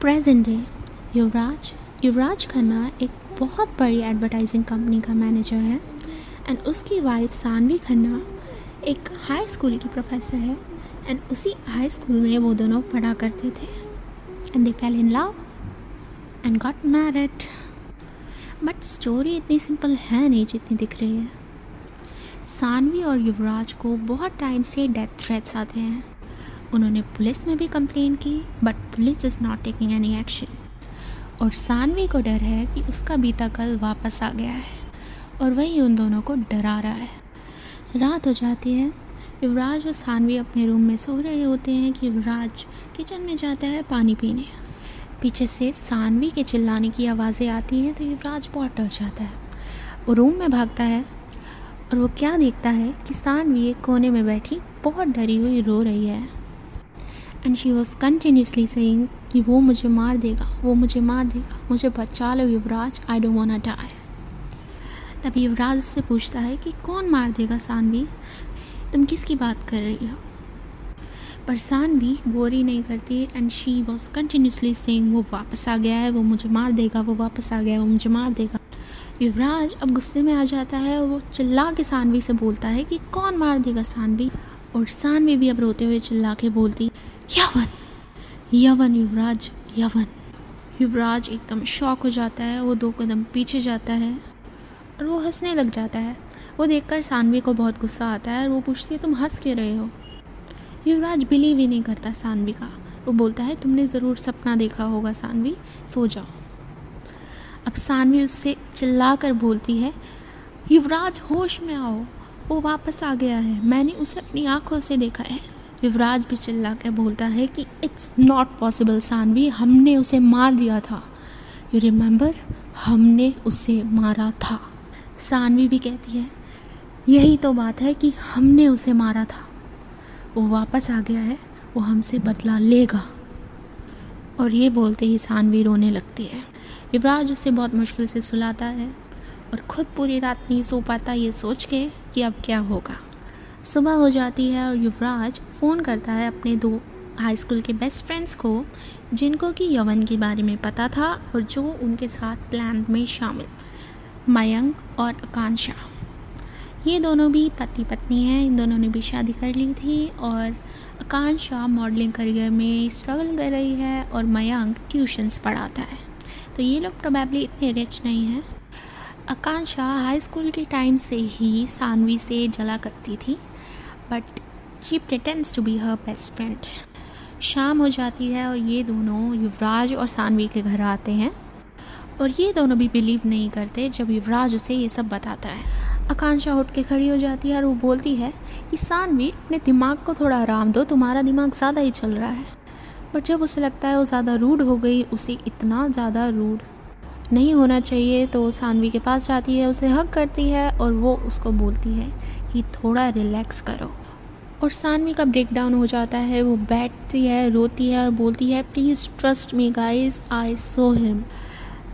Present day Yuvraj Yuvraj Khanna एक बहुत बड़ी एडवर्टाइजिंग कंपनी का मैनेजर है एंड उसकी वाइफ सानवी खन्ना एक हाई स्कूल की प्रोफेसर है एंड उसी हाई स्कूल में वो दोनों पढ़ा करते थे and they fell in love and got married but story इतनी सिंपल है नहीं जितनी दिख रही है। सानवी और युवराज को बहुत टाइम से डेथ थ्रेट्स आते हैं। उन्होंने पुलिस में भी कंप्लेन की but police is not taking any action और सानवी को डर है कि उसका बीता कल वापस आ गया है। और वही उन दोनों को डरा रहा है। रात हो जाती है। युवराज और सानवी अपने रूम में सो रहे होते हैं कि युवराज किचन में जाता है पानी पीने। पीछे से सानवी के चिल्लाने की आवाज़ें आती हैं तो युवराज बहुत डर जाता है। वो रूम में भागता है और वो क्या देखता है कि सानवी एक कोने में बैठी, बहुत डरी हुई रो रही है। And she was continuously saying कि वो मुझे मार देगा, वो मुझे मार देगा, मुझे बचा लो Yuvraj I don't want die तब युवराज उससे पूछता है कि कौन मार देगा सानवी? तुम किसकी बात कर रही हो? पर सानवी गोरी नहीं करती and she was continuously saying वो वापस आ गया है, वो मुझे मार देगा, वो वापस आ गया है, वो मुझे मार देगा। युवराज अब गुस्से में आ जाता है और वो चिल्ला के सानवी से बोलता है कि कौन मार देगा सानवी? और सानवी भी अब रोते हुए चिल्ला के बोलती यवन। यवन युवराज यवन। युवराज एकदम शॉक हो जाता है, वो दो कदम पीछे जाता है और वो हंसने लग जाता है। वो देखकर सानवी को बहुत गुस्सा आता है और वो पूछती है, तुम हंस के रहे हो? युवराज बिलीव ही नहीं करता सानवी का। वो बोलता है, तुमने ज़रूर सपना देखा होगा सानवी, सो जाओ। अब सानवी उससे चिल्ला कर बोलती है, युवराज, होश में आओ, वो वापस आ गया है। मैंने उसे अपनी आँखों से देखा है। युवराज भी चिल्ला कर बोलता है कि इट्स नॉट पॉसिबल सानवी, हमने उसे मार दिया था। यू रिमेंबर हमने उसे मारा था। सानवी भी कहती है, यही तो बात है कि हमने उसे मारा था। वो वापस आ गया है, वो हमसे बदला लेगा। और ये बोलते ही सानवी रोने लगती है। युवराज उसे बहुत मुश्किल से सुलाता है और ख़ुद पूरी रात नहीं सो पाता, ये सोच के कि अब क्या होगा। सुबह हो जाती है और युवराज फ़ोन करता है अपने दो हाई स्कूल के बेस्ट फ्रेंड्स को, जिनको कि यवन के बारे में पता था और जो उनके साथ प्लान में शामिल, मयंक और आकांक्षा। ये दोनों भी पति पत्नी हैं, इन दोनों ने भी शादी कर ली थी और आकांक्षा मॉडलिंग करियर में स्ट्रगल कर रही है और मयंक ट्यूशन्स पढ़ाता है। तो ये लोग प्रोबेबली इतने रिच नहीं हैं। आकांक्षा हाई स्कूल के टाइम से ही सानवी से जला करती थी। But she pretends to be her best friend शाम हो जाती है और ये दोनों युवराज और सानवी के घर आते हैं। और ये दोनों भी बिलीव नहीं करते जब युवराज उसे ये सब बताता है। आकांक्षा उठ के खड़ी हो जाती है और वो बोलती है कि, सानवी, अपने दिमाग को थोड़ा आराम दो, तुम्हारा दिमाग ज़्यादा ही चल रहा है। बट जब उसे लगता है वो ज़्यादा रूड हो गई, उसे इतना ज़्यादा रूड नहीं होना चाहिए तो सानवी के पास जाती है, उसे हक करती है और वो उसको बोलती है कि थोड़ा रिलैक्स करो। और सानवी का ब्रेकडाउन हो जाता है, वो बैठती है, रोती है और बोलती है please trust me guys I saw him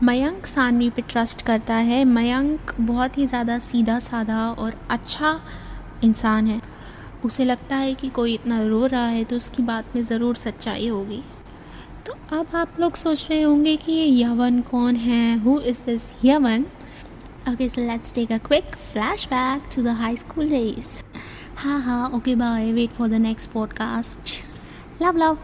Mayank Saanvi पे ट्रस्ट करता है। मयंक बहुत ही ज़्यादा सीधा साधा और अच्छा इंसान है। उसे लगता है कि कोई इतना रो रहा है तो उसकी बात में ज़रूर सच्चाई होगी। तो अब आप लोग सोच रहे होंगे कि ये यवन कौन है? Who is this Yavan? Okay so let's take a quick flashback to the high school days हाँ हाँ okay bye wait for the next podcast love love